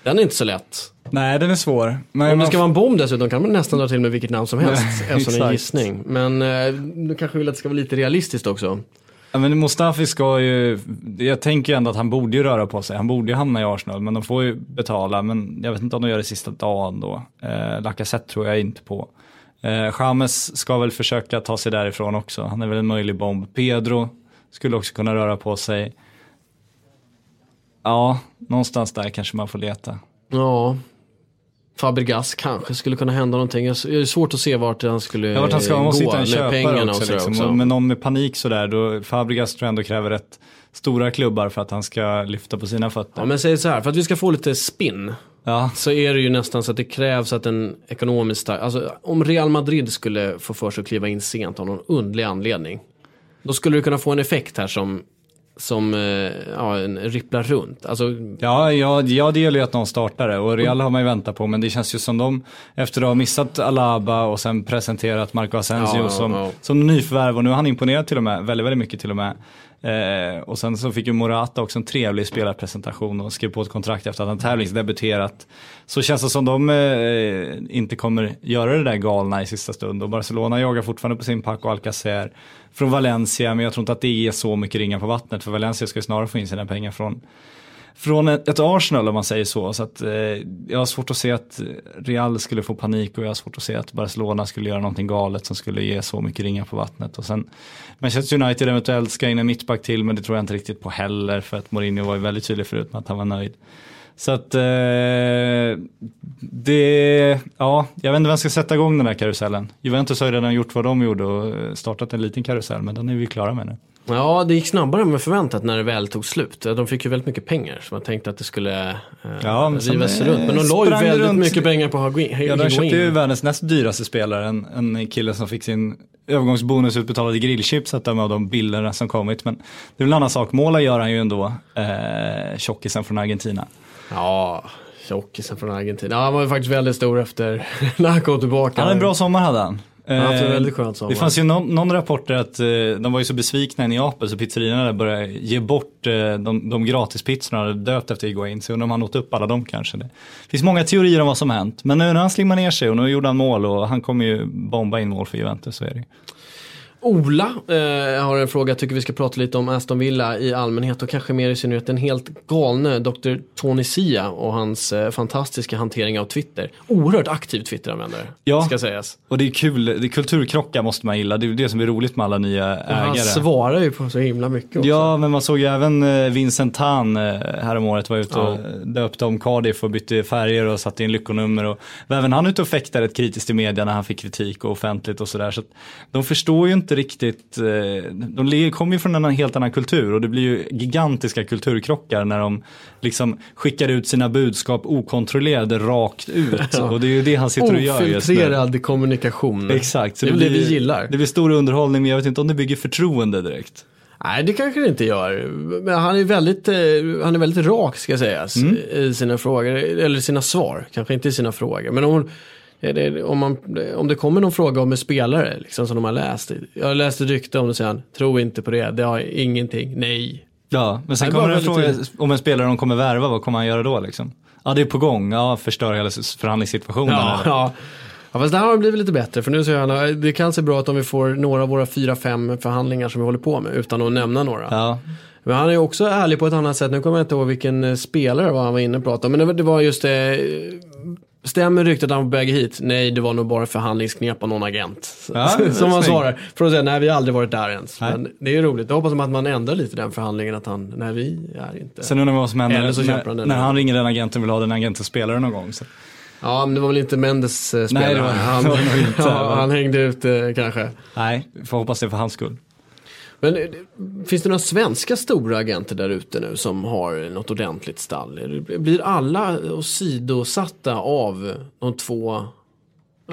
Den är inte så lätt. Nej, den är svår. Men Om det man ska vara en bomb dessutom kan man nästan dra till med vilket namn som helst eftersom en gissning. Men eh, du kanske vill att det ska vara lite realistiskt också. Ja, men Mustafi ska ju, jag tänker ändå att han borde ju röra på sig. Han borde ju hamna i Arsenal, men de får ju betala. Men jag vet inte om de gör det sista dagen då. Eh, Lacazette tror jag inte på. Eh, James ska väl försöka ta sig därifrån också. Han är väl en möjlig bomb. Pedro skulle också kunna röra på sig. Ja, någonstans där kanske man får leta. Ja. Fabregas kanske skulle kunna hända någonting. Det är svårt att se vart han skulle Ja, vart han ska, man måste gå hitta en med pengarna också, liksom. också. Med någon med panik sådär, då Fabregas tror jag ändå kräver rätt stora klubbar för att han ska lyfta på sina fötter. Ja men säg så här, för att vi ska få lite spinn Ja, så är det ju nästan så att det krävs att en ekonomiskt stark, alltså om Real Madrid skulle få för sig att kliva in sent av någon underlig anledning. Då skulle det kunna få en effekt här som, som eh, ja, ripplar runt. Alltså, Ja, ja, ja, det gäller ju att någon startar det och Real har man ju väntat på men det känns ju som de efter att ha missat Alaba och sen presenterat Marco Asensio Ja, ja, som, som nyförvärv och nu har han imponerat till och med, väldigt, väldigt mycket till och med. Eh, och sen så fick ju Morata också en trevlig spelarpresentation och skrev på ett kontrakt efter att han tävlingsdebuterat. Så känns det som de eh, inte kommer göra det där galna i sista stund och Barcelona jagar fortfarande på sin Paco Alcacer från Valencia men jag tror inte att det är så mycket ringar på vattnet för Valencia ska ju snarare få in sina pengar från från ett, Arsenal om man säger så. Så att, eh, jag har svårt att se att Real skulle få panik och jag har svårt att se att Barcelona skulle göra någonting galet som skulle ge så mycket ringar på vattnet. Och sen Manchester United eventuellt ska in en mittback till men det tror jag inte riktigt på heller för att Mourinho var ju väldigt tydlig förut med att han var nöjd. Så att eh, det, ja, jag vet inte vem ska sätta igång den här karusellen. Juventus har ju redan gjort vad de gjorde och eh, startat en liten karusell men den är vi klara med nu. ja, det gick snabbare än förväntat när det väl tog slut. De fick ju väldigt mycket pengar så man tänkte att det skulle eh, Ja, men rivas eh, runt. Men de la ju väldigt runt- mycket pengar på Higuain. Ja, de köpte ju världens näst dyraste spelare, en, en kille som fick sin övergångsbonus utbetalad i grillchips, att döma av de bilderna som kommit. Men det är väl en annan sak, måla gör han ju ändå, eh, tjockisen från Argentina. Ja, tjockisen från Argentina. Ja, han var ju faktiskt väldigt stor efter när han kom tillbaka. Han hade en bra sommar hade han. Han har haft en Eh, väldigt skön sommar. Det fanns ju någon, någon rapport där att eh, de var ju så besvikna i Neapel så pizzerierna där började ge bort eh, de, de gratispizzorna de hade döpt efter Higuain. Så undrar om han åt upp alla dem kanske. Det finns många teorier om vad som hänt. Men nu när han slimmar ner sig och nu gjorde han mål och han kommer ju bomba in mål för Juventus så är det ju. Ola eh, har en fråga, tycker vi ska prata lite om Aston Villa i allmänhet och kanske mer i synnerhet den helt galne Dr. Tony Sia och hans eh, fantastiska hantering av Twitter. Oerhört aktiv Twitteranvändare, Ja. ska sägas. Och det är kul, det är kulturkrockar måste man gilla. Det är det som är roligt med alla nya Och han ägare. svarar ju på så himla mycket också. Ja, men man såg ju även eh, Vincent Tan eh, häromåret var ute och Ja. döpte om Cardiff och bytte färger och satte in lyckonummer. Och var även han ute och fäktade ett kritiskt i media när han fick kritik och offentligt och sådär. Så de förstår ju inte riktigt, eh, de kommer ju från en helt annan kultur och det blir ju gigantiska kulturkrockar när de liksom skickar ut sina budskap okontrollerade rakt ut. Och det är ju det han sitter och gör just nu. Ofiltrerad kommunikation. Exakt. så Det är väl det vi gillar. Det blir stor underhållning men jag vet inte om det bygger förtroende direkt. Nej, det kanske det inte gör. Men han är väldigt, eh, han är väldigt rak ska sägas Mm. i sina frågor, eller sina svar. Kanske inte i sina frågor. Men om, det, om, man, om det kommer någon fråga om en spelare liksom, som de har läst. Jag har läst ett rykte om det han, tro inte på det, det har ingenting, nej. Ja, men sen Nej, kommer det en fråga om en spelare de kommer värva, vad kommer han göra då liksom? Ja, det är på gång, ja, förstör hela förhandlingssituationen. Ja, eller? ja. ja, fast det här har blivit lite bättre. För nu så han, det kan se bra ut om vi får några av våra fyra, fem förhandlingar som vi håller på med, utan att nämna några. ja. Men han är också ärlig på ett annat sätt. Nu kommer jag inte ihåg vilken eh, spelare var han var inne och pratade om. Men det, var- det var just det. Stämmer ryktet att han var på väg hit? Nej, det var nog bara förhandlingsknep av någon agent. Ja, Som han svarar. För att säga, nej vi har aldrig varit där ens. Nej. Men det är ju roligt. Jag hoppas att man ändrar lite den förhandlingen. Att han, nej vi är inte. Sen undrar man vad som händer Eller så köper han när, den. när han ringer den agenten och vill ha den agenten spelare någon gång. Så. Ja, men det var väl inte Mendes eh, spelare. Nej, det var- han, det var inte. ja, han hängde ut eh, kanske. Nej, vi får hoppas det för hans skull. Men eh, finns det några svenska stora agenter där ute nu som har något ordentligt stall? Blir alla åsidosatta av de två?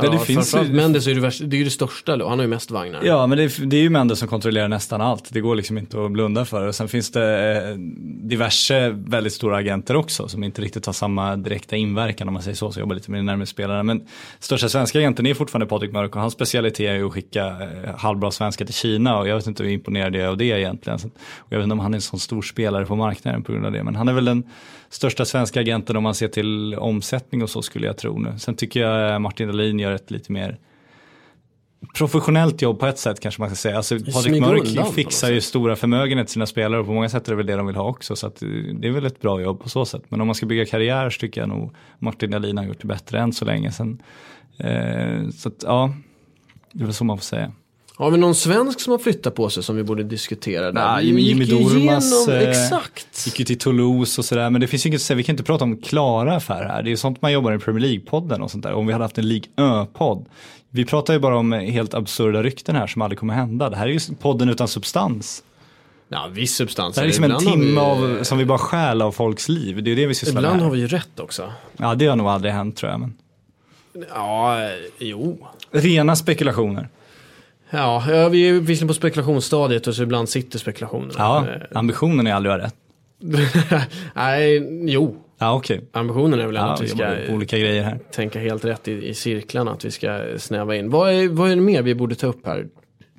Ja, det finns ju- Mendes är ju det, värsta, det är ju det största. Han har ju mest vagnar. Ja, men det är, det är ju Mendes som kontrollerar nästan allt. Det går liksom inte att blunda för. Och sen finns det eh, diverse väldigt stora agenter också som inte riktigt har samma direkta inverkan om man säger så, så jobbar lite med närmare spelarna. Men största svenska agenten är fortfarande Patrik Mörk och hans specialitet är ju att skicka eh, halvbra svenskar till Kina och jag vet inte hur imponerad jag är av det egentligen. Och jag vet inte om han är en sån stor spelare på marknaden på grund av det, men han är väl den största svenska agenten om man ser till omsättning och så skulle jag tro nu. Sen tycker jag eh, Martin Dahlin gör ett lite mer professionellt jobb på ett sätt kanske man ska säga. Alltså, Patrik Mörk fixar ju stora förmögenheter till sina spelare och på många sätt är det väl det de vill ha också. Så eh, det är väl ett bra jobb på så sätt. Men om man ska bygga karriär så tycker jag nog Martin Dahlin har gjort det bättre än så länge. Sen, eh, så att, ja, det är väl så man får säga. Har vi någon svensk som har flyttat på sig som vi borde diskutera? Där? Vi Jimmy- Jimmy igenom- eh, Exakt. Gick ju till Toulouse och sådär, men det finns ju inget att säga, vi kan inte prata om klara affärer här. Det är ju sånt man jobbar i Premier League-podden och sånt där. Om vi hade haft en League Ö-podd. Vi pratar ju bara om helt absurda rykten här som aldrig kommer hända. Det här är ju podden utan substans. Ja, viss substans. Det här är liksom en Ibland har timme vi- av, som vi bara stjäl av folks liv. Det är ju det vi sysslar med Ibland har vi ju rätt också. Ja, det har nog aldrig hänt tror jag. Men... Ja, eh, jo. Rena spekulationer. Ja, vi är visserligen på spekulationsstadiet och så ibland sitter spekulationerna. Ja, Eh, ambitionen är aldrig att rätt. Nej, jo. Ja, okej. Ambitionen är väl Ja, att vi ska olika grejer här. tänka helt rätt i, i cirklarna, att vi ska snäva in. Vad är, vad är det mer vi borde ta upp här?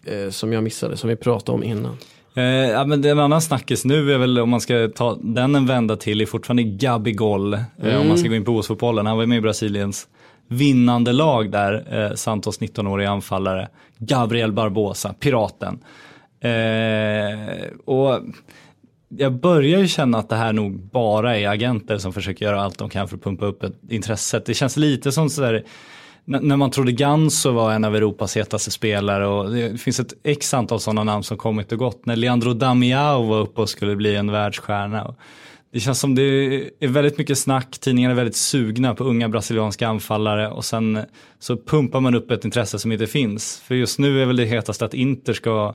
Eh, som jag missade, som vi pratade om innan. Eh, ja, men en annan snackis nu är väl om man ska ta den en vända till är fortfarande Gabigol. Eh, om Mm. man ska gå in på OS-fotbollen. Han var med i Brasiliens vinnande lag där. Eh, Santos 19-åriga anfallare. Gabriel Barbosa, piraten. Eh, och jag börjar ju känna att det här nog bara är agenter som försöker göra allt de kan för att pumpa upp ett intresset. Det känns lite som sådär när man trodde Ganso var en av Europas hetaste spelare och det finns ett x antal sådana namn som kommit och gått. När Leandro Damiao var uppe och skulle bli en världsstjärna. Det känns som det är väldigt mycket snack, tidningarna är väldigt sugna på unga brasilianska anfallare och sen så pumpar man upp ett intresse som inte finns. För just nu är väl det hetaste att Inter ska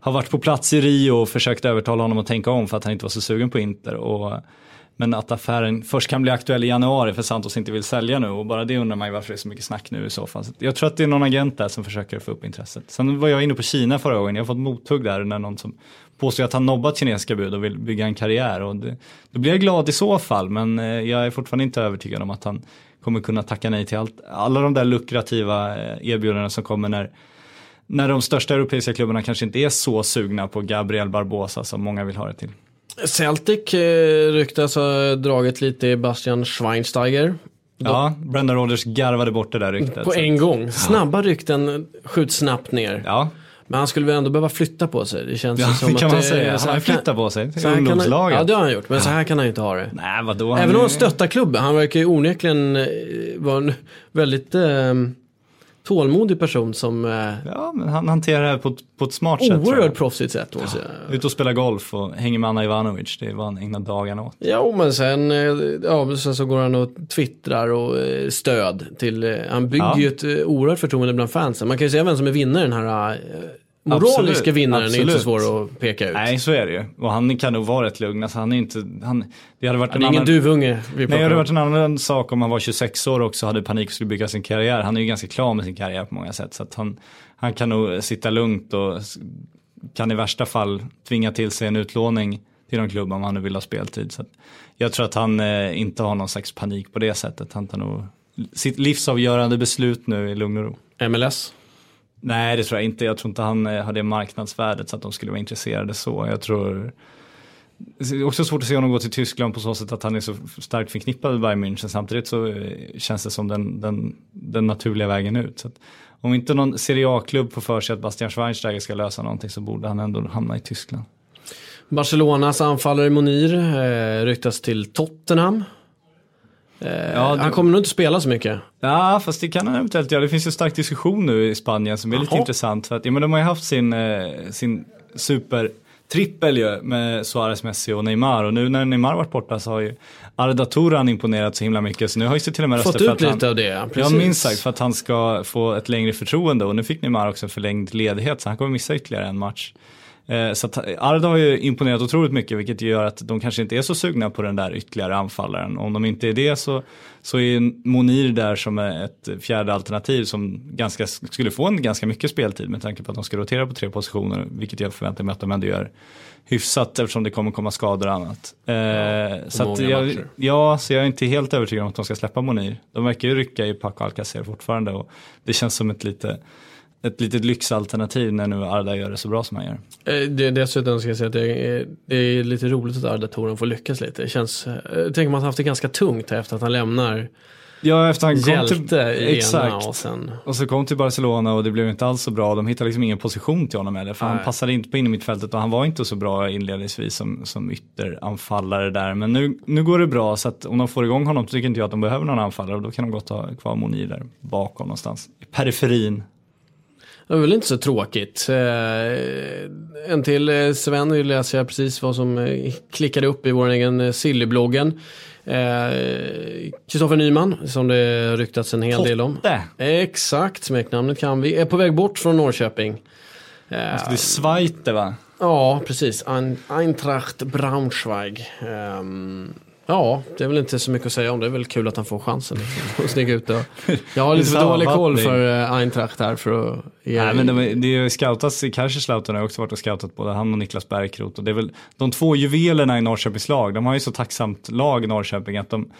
ha varit på plats i Rio och försökt övertala honom att tänka om för att han inte var så sugen på Inter. Och, men att affären först kan bli aktuell i januari för Santos inte vill sälja nu och bara det undrar man ju varför det är så mycket snack nu i så fall. Så jag tror att det är någon agent där som försöker få upp intresset. Sen var jag inne på Kina förra gången, jag har fått mothugg där när någon som påstår att han nobbat kinesiska bud och vill bygga en karriär. Och det, då blir jag glad i så fall men eh, jag är fortfarande inte övertygad om att han kommer kunna tacka nej till allt, alla de där lukrativa eh, erbjudandena som kommer när när de största europeiska klubbarna kanske inte är så sugna på Gabriel Barbosa som många vill ha det till. Celtic eh, ryktas ha dragit lite i Bastian Schweinsteiger. Ja, Brendan Rodgers garvade bort det där ryktet. På en gång. Snabba rykten skjuts snabbt ner. Ja, Men han skulle väl ändå behöva flytta på sig. Det känns ja som det att kan man det- säga. så Han kan- flyttar på sig till så här kan han- ungdomslaget. Ja, det har han gjort. Men så här kan han ju inte ha det. Nej, vadå? Även om han stöttar klubben. Han verkar ju onekligen eh, vara en väldigt eh, tålmodig person som eh, Ja, men han hanterar det här på, ett- på ett smart sätt. oerhört proffsigt sätt. säga. Ut och spela golf och hänger med Anna Ivanovic. Det är vad han ägnar dagarna åt. Ja, men sen, eh, ja, sen så går han och twittrar och eh, stöd till, han bygger Ja. ju ett oerhört förtroende bland fansen. Man kan ju säga vem som är vinnare, den här moraliska Absolut, vinnaren är inte så absolut. svår att peka ut. Nej, så är det ju. Och han kan nog vara rätt lugn. Alltså, han är inte, han, det hade varit en är ingen annan... duvunge Nej, det hade varit en annan sak om han var 26 år också hade panik och skulle bygga sin karriär. Han är ju ganska klar med sin karriär på många sätt. Så han, han kan nog sitta lugnt och kan i värsta fall tvinga till sig en utlåning till någon klubb om han nu vill ha speltid. Så jag tror att han eh, inte har någon slags panik på det sättet. Han tar nog sitt livsavgörande beslut nu i lugn och ro. MLS? Nej, det tror jag inte. Jag tror inte han eh, har det marknadsvärdet så att de skulle vara intresserade så. Jag tror det är också svårt att se honom gå till Tyskland på så sätt att han är så starkt förknippad med Bayern München. Samtidigt så eh, känns det som den, den, den naturliga vägen ut. Så att om inte någon Serie A-klubb får för sig att Bastian Schweinsteiger ska lösa någonting så borde han ändå hamna i Tyskland. Barcelonas anfallare Monir eh, ryktas till Tottenham. Eh, Ja, det- Han kommer nog inte spela så mycket. Ja, fast det kan han eventuellt göra. Det finns ju stark diskussion nu i Spanien som är lite Jaha. intressant. För att, ja, men de har ju haft sin, eh, sin super trippel ju med Suarez, Messi och Neymar. Och nu när Neymar varit borta så har ju Arda Turan imponerat så himla mycket. Så nu höjs det till och med röster för att han, lite av det, Ja, minst sagt för att han ska få ett längre förtroende och nu fick Neymar också en förlängd ledighet så han kommer missa ytterligare en match. Eh, Så att Arda har ju imponerat otroligt mycket vilket gör att de kanske inte är så sugna på den där ytterligare anfallaren. Om de inte är det så, så är Monir där som ett fjärde alternativ som ganska, skulle få en ganska mycket speltid med tanke på att de ska rotera på tre positioner vilket jag förväntar mig att de ändå gör hyfsat eftersom det kommer komma skador och annat. Eh, så att många jag, ja, så jag är inte helt övertygad om att de ska släppa Monir. De verkar ju rycka i Paco Alcacer fortfarande och det känns som ett lite ett litet lyxalternativ när nu Arda gör det så bra som han gör. Eh, Det, dessutom ska jag säga att det är, det är lite roligt att Arda Toren får lyckas lite. Det känns, eh, jag tänker man har haft det ganska tungt här efter att han lämnar Ja, efter han kom till, exakt. och sen... Och så kom till Barcelona och det blev inte alls så bra. De hittade liksom ingen position till honom heller. För han Nej. passade inte på in i mittfältet och han var inte så bra inledningsvis som, som ytteranfallare där. Men nu, nu går det bra så att om de får igång honom så tycker inte jag att de behöver någon anfallare. Och då kan de gott ha kvar Monir där bakom någonstans. I periferin. Det var väl inte så tråkigt. Eh, en till eh, Sven, nu läser jag precis vad som eh, klickade upp i vår egen eh, Silly-bloggen. Kristoffer Nyman, som det ryktats en hel del om. Exakt, smeknamnet kan vi. Är på väg bort från Norrköping. Eh, Alltså, det är Zweite va? Ja, precis. Ein, Eintracht Braunschweig. Ehm, ja, det är väl inte så mycket att säga om. Det är väl kul att han får chansen liksom, att stiga ut. Jag har lite för dålig koll för eh, Eintracht här för att ge... Nej men det, det är ju scoutats, Kaiserslautern har också varit och scoutat både han och Niklas Bärkroth. Och det är väl de två juvelerna i Norrköpings lag. De har ju så tacksamt lag i Norrköping att de,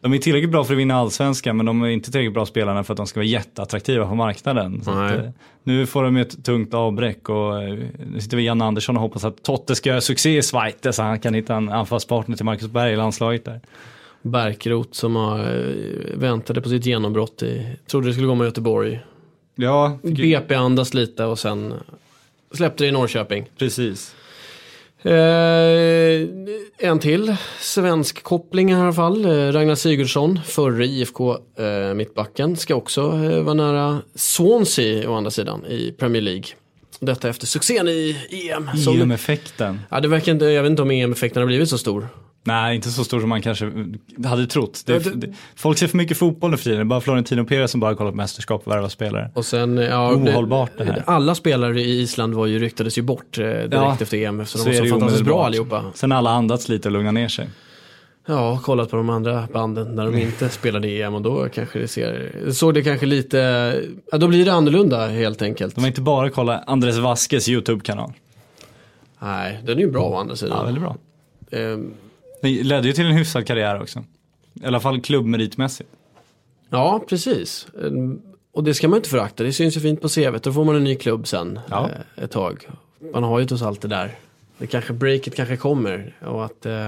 de är tillräckligt bra för att vinna allsvenskan men de är inte tillräckligt bra spelarna för att de ska vara jätteattraktiva på marknaden. Att, eh, nu får de ett tungt avbräck och eh, nu sitter vi Janne Andersson och hoppas att Totte ska göra succé i Schweiz så han kan hitta en anfallspartner till Marcus Berg i landslaget där. Bärkroth som har, eh, väntade på sitt genombrott i, trodde det skulle gå med Göteborg. Ja, BP andas lite och sen släppte det i Norrköping. precis. Eh, en till svensk koppling i alla fall. Eh, Ragnar Sigurdsson, förre IFK eh, mittbacken, ska också eh, vara nära Swansea å andra sidan i Premier League. Detta efter succén i EM. EM-effekten. ja, det verkar inte, jag vet inte om EM-effekten har blivit så stor. Nej, inte så stor som man kanske hade trott. Det, Ja, det- det, folk ser för mycket fotboll nu för tiden. Det är bara Florentino Perez som bara kollar på mästerskap och värvar spelare. Och sen, ja, Ohållbart det här. Alla spelare i Island var ju, ryktades ju bort eh, direkt Ja, efter EM eftersom så de var det så fantastiskt bra allihopa. Sen alla andats lite och lugnat ner sig. Ja, kollat på de andra banden när de inte spelade EM och då kanske det ser, såg det kanske lite, ja, då blir det annorlunda helt enkelt. De har inte bara kollat Andres Vaskes YouTube-kanal. Nej, den är ju bra å andra Ja, sidan. väldigt bra. Det ledde ju till en hyfsad karriär också. I alla fall klubbmeritmässigt. ja, precis. Och det ska man inte förakta, det syns ju fint på CVt. Då får man en ny klubb sen Ja. eh, ett tag. Man har ju trots allt det där. Det kanske, breaket kanske kommer och att eh,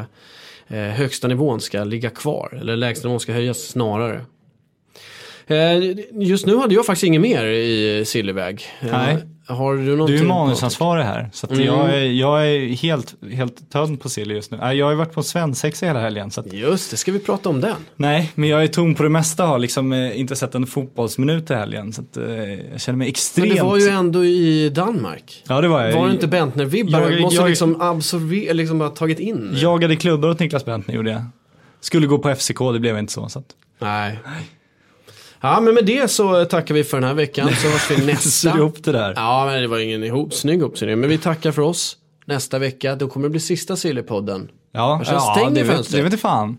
eh, högsta nivån ska ligga kvar. Eller lägsta nivån ska höjas snarare. Eh, Just nu hade jag faktiskt inget mer i Sillyväg. Eh, Nej. Har du Du är någonting? manusansvarig här. Så Mm. jag, är, jag är helt, helt tömd på sill just nu. Jag har ju varit på svensexa hela helgen. Så att, Just det, ska vi prata om den? nej, men jag är tom på det mesta. Har liksom eh, inte sett en fotbollsminut i helgen. Så att, jag känner mig Men extremt... det var ju ändå i Danmark. Ja, det var jag. Var det inte Bentner-vibbar? Jag- Måste jag- liksom absorbera, liksom bara tagit in? Jagade klubbor åt Niklas Bentner gjorde jag. Skulle gå på FCK, det blev inte så. så att. Nej. Ja, men med det så tackar vi för den här veckan. Så hörs vi nästa. ihop det där. Ja, men det var ingen ihop, snygg ihopsynning. Men vi tackar för oss. Nästa vecka, då kommer det bli sista Sillypodden. Ja, ja stänger det, vet, det vet inte fan.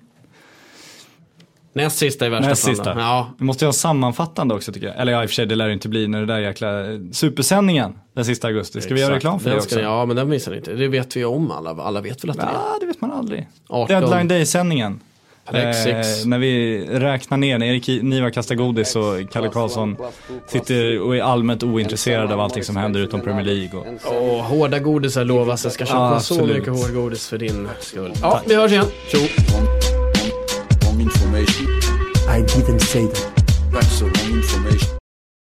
Näst sista i värsta Näst sista. Ja, Vi måste ju ha sammanfattande också tycker jag. Eller ja, i och för sig, det lär det inte bli när det där jäkla eh, supersändningen den sista augusti. Ska vi göra exakt. reklam för Den det också? ni- Ja, men den missar ni inte. Det vet vi om alla. Alla vet väl att det är Ja, det vet man aldrig. 18. Deadline Day-sändningen. Eh, när vi räknar ner, när Erik Niva kastar godis och Kalle Karlsson sitter och är allmänt ointresserad av allting som händer utom Premier League. Och, Åh, hårda godisar lovas. Jag ska köpa Ja, så mycket hård godis för din skull. Ja, vi hörs igen. Tjo! I didn't say that. That's the wrong information.